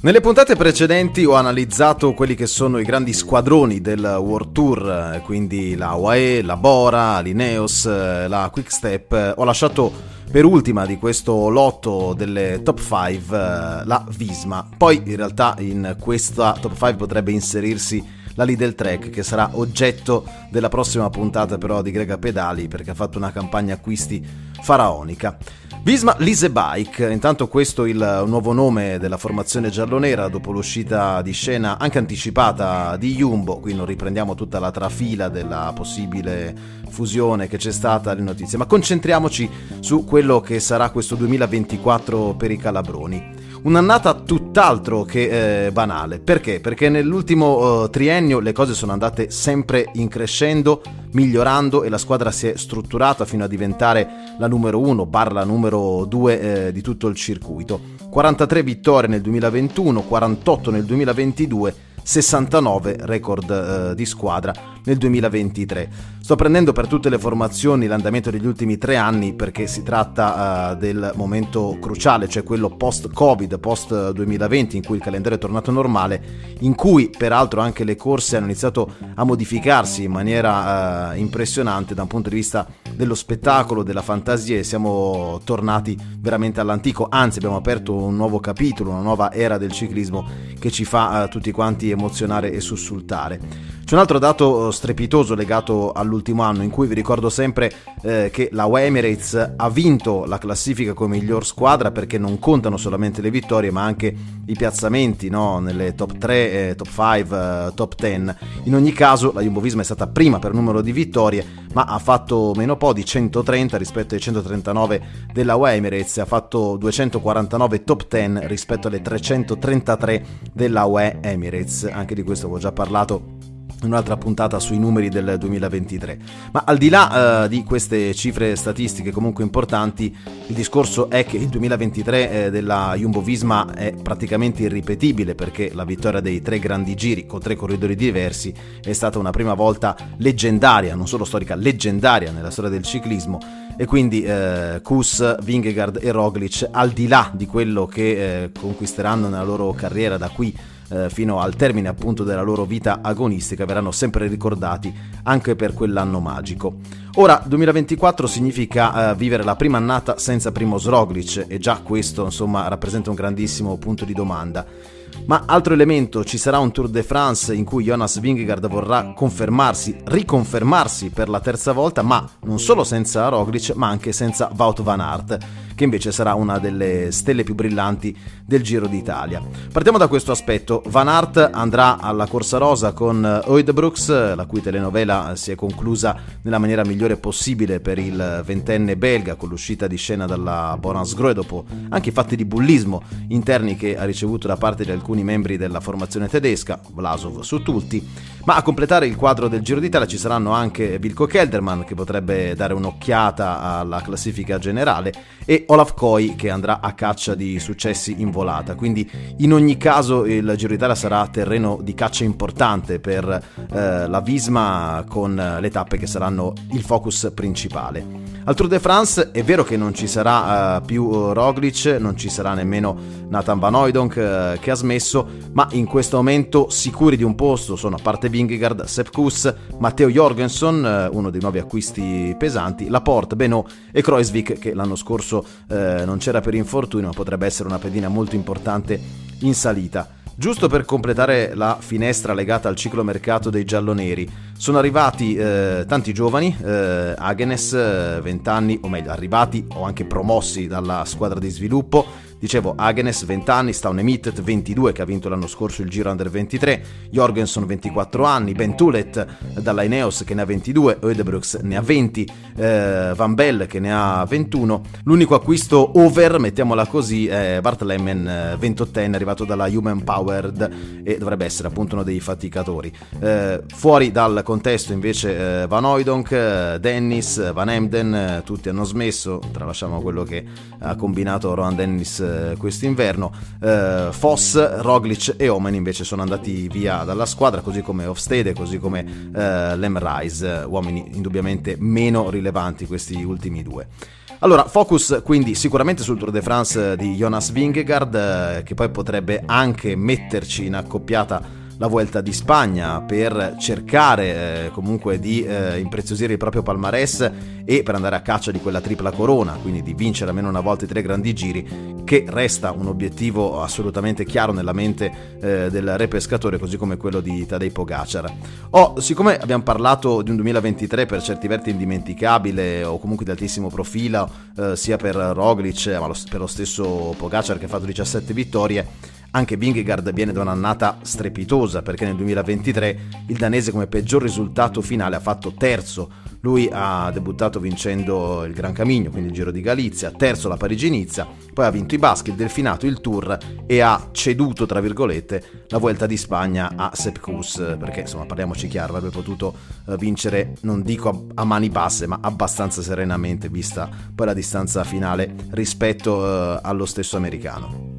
Nelle puntate precedenti ho analizzato quelli che sono i grandi squadroni del World Tour, quindi la UAE, la Bora, l'Ineos, eh, la Quickstep. Ho lasciato per ultima di questo lotto delle top 5 eh, la Visma. Poi in realtà in questa top 5 potrebbe inserirsi la Lidl Trek che sarà oggetto della prossima puntata però di Grega Pedali perché ha fatto una campagna acquisti faraonica. Visma Lise Bike, intanto questo è il nuovo nome della formazione giallonera dopo l'uscita di scena anche anticipata di Jumbo, qui non riprendiamo tutta la trafila della possibile fusione che c'è stata alle notizie, ma concentriamoci su quello che sarà questo 2024 per i Calabroni. Un'annata tutt'altro che eh, banale. Perché? Perché nell'ultimo uh, triennio le cose sono andate sempre in crescendo, migliorando e la squadra si è strutturata fino a diventare la numero 1 barra numero 2 eh, di tutto il circuito. 43 vittorie nel 2021, 48 nel 2022 69 record eh, di squadra nel 2023. Sto prendendo per tutte le formazioni l'andamento degli ultimi tre anni perché si tratta uh, del momento cruciale, cioè quello post-Covid, post-2020 in cui il calendario è tornato normale, in cui peraltro anche le corse hanno iniziato a modificarsi in maniera uh, impressionante da un punto di vista dello spettacolo, della fantasia e siamo tornati veramente all'antico, anzi abbiamo aperto un nuovo capitolo, una nuova era del ciclismo che ci fa uh, tutti quanti emozionare e sussultare. C'è un altro dato strepitoso legato all'ultimo anno in cui vi ricordo sempre eh, che la UE Emirates ha vinto la classifica come miglior squadra perché non contano solamente le vittorie ma anche i piazzamenti no? nelle top 3, eh, top 5, eh, top 10. In ogni caso la Jumbo Visma è stata prima per numero di vittorie ma ha fatto meno po' di 130 rispetto ai 139 della Emirates, ha fatto 249 top 10 rispetto alle 333 della UE Emirates. Anche di questo avevo già parlato un'altra puntata sui numeri del 2023. Ma al di là uh, di queste cifre statistiche comunque importanti, il discorso è che il 2023 eh, della Jumbo Visma è praticamente irripetibile perché la vittoria dei tre grandi giri con tre corridori diversi è stata una prima volta leggendaria, non solo storica, leggendaria nella storia del ciclismo e quindi eh, Kus, Vingegaard e Roglic al di là di quello che eh, conquisteranno nella loro carriera da qui eh, fino al termine appunto della loro vita agonistica verranno sempre ricordati anche per quell'anno magico. Ora 2024 significa eh, vivere la prima annata senza Primo Roglic e già questo insomma rappresenta un grandissimo punto di domanda. Ma altro elemento, ci sarà un Tour de France in cui Jonas Vingegaard vorrà confermarsi, riconfermarsi per la terza volta, ma non solo senza Roglic, ma anche senza Wout van Aert che invece sarà una delle stelle più brillanti del Giro d'Italia. Partiamo da questo aspetto. Van Aert andrà alla Corsa Rosa con Oidbrooks, la cui telenovela si è conclusa nella maniera migliore possibile per il ventenne belga con l'uscita di scena dalla Boransgrohe dopo anche i fatti di bullismo interni che ha ricevuto da parte di alcuni membri della formazione tedesca, Vlasov su tutti. Ma a completare il quadro del Giro d'Italia ci saranno anche Wilco Kelderman che potrebbe dare un'occhiata alla classifica generale e Olaf Koi che andrà a caccia di successi in volata. Quindi in ogni caso il Giro d'Italia sarà terreno di caccia importante per eh, la Visma con le tappe che saranno il focus principale. Al Tour de France è vero che non ci sarà uh, più Roglic, non ci sarà nemmeno Nathan Van Oydonk, uh, che ha smesso smesso, ma in questo momento sicuri di un posto sono a parte Vingegaard, Sepp Kuss, Matteo Jorgensen, eh, uno dei nuovi acquisti pesanti, Laporte, Benoit e Kreuzvik che l'anno scorso eh, non c'era per infortunio, ma potrebbe essere una pedina molto importante in salita. Giusto per completare la finestra legata al ciclo mercato dei gialloneri, sono arrivati eh, tanti giovani, eh, Agenes, 20 anni, o meglio, arrivati o anche promossi dalla squadra di sviluppo, Dicevo, Agnes 20 anni, Staune Mittet 22 che ha vinto l'anno scorso il Giro Under 23, Jorgensen 24 anni, Ben Tulet dalla Ineos che ne ha 22, Oedebrooks ne ha 20, eh, Van Bell che ne ha 21. L'unico acquisto over, mettiamola così, è Bart Lemmen 28enne arrivato dalla Human Powered e dovrebbe essere appunto uno dei faticatori. Eh, fuori dal contesto invece eh, Van Oydonk, eh, Dennis, Van Emden, eh, tutti hanno smesso, tralasciamo quello che ha combinato Rohan Dennis eh, quest'inverno. Eh, Foss, Roglic e Omen invece sono andati via dalla squadra, così come Hofstede, così come eh, Lem Rice, uomini indubbiamente meno rilevanti questi ultimi due. Allora, focus quindi sicuramente sul Tour de France di Jonas Vingegaard, eh, che poi potrebbe anche metterci in accoppiata la Vuelta di Spagna per cercare eh, comunque di eh, impreziosire il proprio palmarès e per andare a caccia di quella tripla corona, quindi di vincere almeno una volta i tre grandi giri, che resta un obiettivo assolutamente chiaro nella mente eh, del re pescatore, così come quello di Tadej Pogacar. Oh, siccome abbiamo parlato di un 2023 per certi versi indimenticabile o comunque di altissimo profilo, eh, sia per Roglic ma lo, per lo stesso Pogacar che ha fatto 17 vittorie, anche Vingegaard viene da un'annata strepitosa perché nel 2023 il danese come peggior risultato finale ha fatto terzo. Lui ha debuttato vincendo il Gran Camino, quindi il Giro di Galizia, terzo la Parigi-Nizza, poi ha vinto i baschi, il Delfinato, il Tour e ha ceduto, tra virgolette, la Vuelta di Spagna a Sepp Kuss, perché insomma parliamoci chiaro, avrebbe potuto eh, vincere, non dico a mani basse, ma abbastanza serenamente, vista poi la distanza finale rispetto eh, allo stesso americano.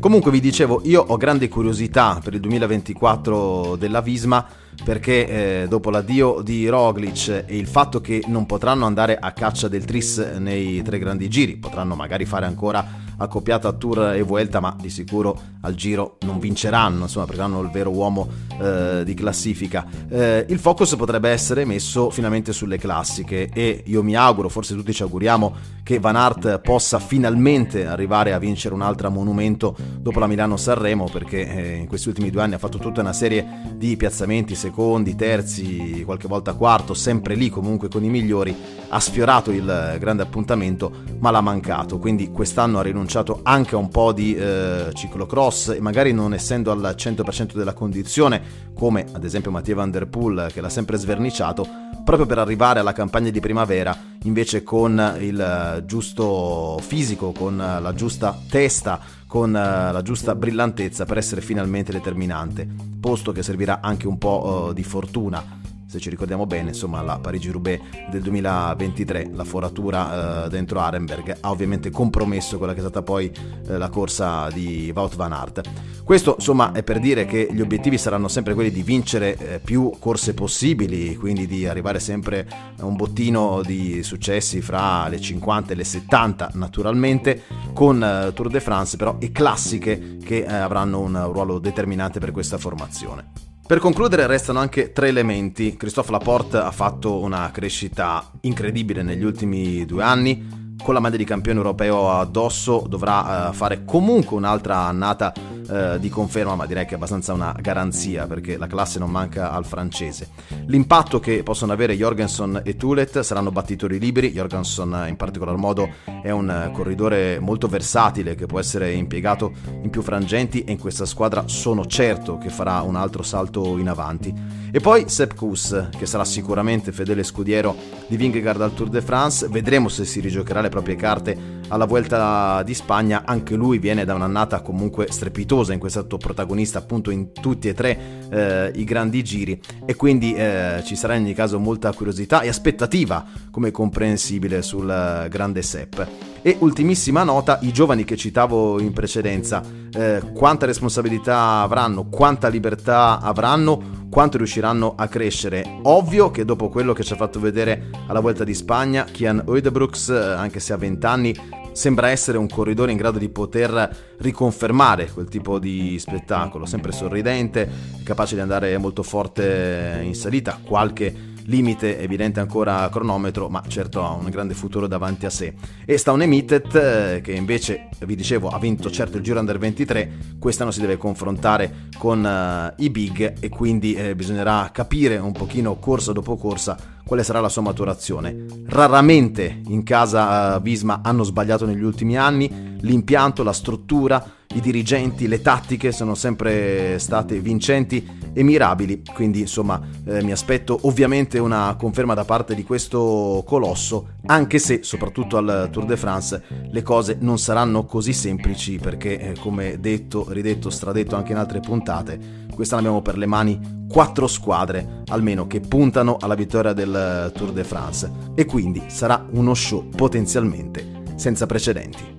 Comunque vi dicevo, io ho grande curiosità per il 2024 della Visma perché eh, dopo l'addio di Roglic e il fatto che non potranno andare a caccia del Tris nei tre grandi giri, potranno magari fare ancora accoppiata a Tour e Vuelta, ma di sicuro al Giro non vinceranno, insomma, perché hanno il vero uomo eh, di classifica. Eh, il focus potrebbe essere messo finalmente sulle classiche e io mi auguro, forse tutti ci auguriamo, che Van Aert possa finalmente arrivare a vincere un altro monumento dopo la Milano-Sanremo, perché eh, in questi ultimi due anni ha fatto tutta una serie di piazzamenti, secondi, terzi, qualche volta quarto, sempre lì comunque con i migliori, ha sfiorato il grande appuntamento, ma l'ha mancato, quindi quest'anno ha rinunciato rinunciato anche un po' di eh, ciclocross e magari non essendo al 100% della condizione, come ad esempio Mattia Van Der Poel che l'ha sempre sverniciato, proprio per arrivare alla campagna di primavera invece con il eh, giusto fisico, con la giusta testa, con eh, la giusta brillantezza per essere finalmente determinante, posto che servirà anche un po' di fortuna se ci ricordiamo bene, insomma, la Parigi-Roubaix del 2023, la foratura eh, dentro Arenberg ha ovviamente compromesso quella che è stata poi eh, la corsa di Wout van Aert. Questo, insomma, è per dire che gli obiettivi saranno sempre quelli di vincere eh, più corse possibili, quindi di arrivare sempre a un bottino di successi fra le 50 e le 70, naturalmente, con eh, Tour de France però e classiche che eh, avranno un ruolo determinante per questa formazione. Per concludere restano anche tre elementi. Christophe Laporte ha fatto una crescita incredibile negli ultimi due anni, con la maglia di campione europeo addosso dovrà uh, fare comunque un'altra annata uh, di conferma, ma direi che è abbastanza una garanzia perché la classe non manca al francese. L'impatto che possono avere Jorgensen e Tulet saranno battitori liberi, Jorgensen in particolar modo è un corridore molto versatile che può essere impiegato in più frangenti e in questa squadra sono certo che farà un altro salto in avanti. E poi Sepp Kuss, che sarà sicuramente fedele scudiero di Vingegaard al Tour de France, vedremo se si rigiocherà le proprie carte alla Vuelta di Spagna, anche lui viene da un'annata comunque strepitosa in cui è stato protagonista appunto in tutti e tre eh, i grandi giri e quindi eh, ci sarà in ogni caso molta curiosità e aspettativa come comprensibile sul grande Sepp. E ultimissima nota, i giovani che citavo in precedenza, eh, quanta responsabilità avranno, quanta libertà avranno, quanto riusciranno a crescere. Ovvio che dopo quello che ci ha fatto vedere alla Vuelta di Spagna, Kian Oedebrooks, eh, anche se ha 20 anni, sembra essere un corridore in grado di poter riconfermare quel tipo di spettacolo, sempre sorridente, capace di andare molto forte in salita, qualche limite evidente ancora a cronometro, ma certo ha un grande futuro davanti a sé. E sta un Emitet eh, che invece, vi dicevo, ha vinto certo il Giro Under 23, quest'anno si deve confrontare con uh, i big e quindi eh, bisognerà capire un pochino corsa dopo corsa quale sarà la sua maturazione. Raramente in casa uh, Visma hanno sbagliato negli ultimi anni, l'impianto, la struttura, i dirigenti, le tattiche sono sempre state vincenti e mirabili, quindi insomma eh, mi aspetto ovviamente una conferma da parte di questo colosso, anche se soprattutto al Tour de France le cose non saranno così semplici perché eh, come detto, ridetto, stradetto anche in altre puntate, quest'anno abbiamo per le mani quattro squadre almeno che puntano alla vittoria del Tour de France e quindi sarà uno show potenzialmente senza precedenti.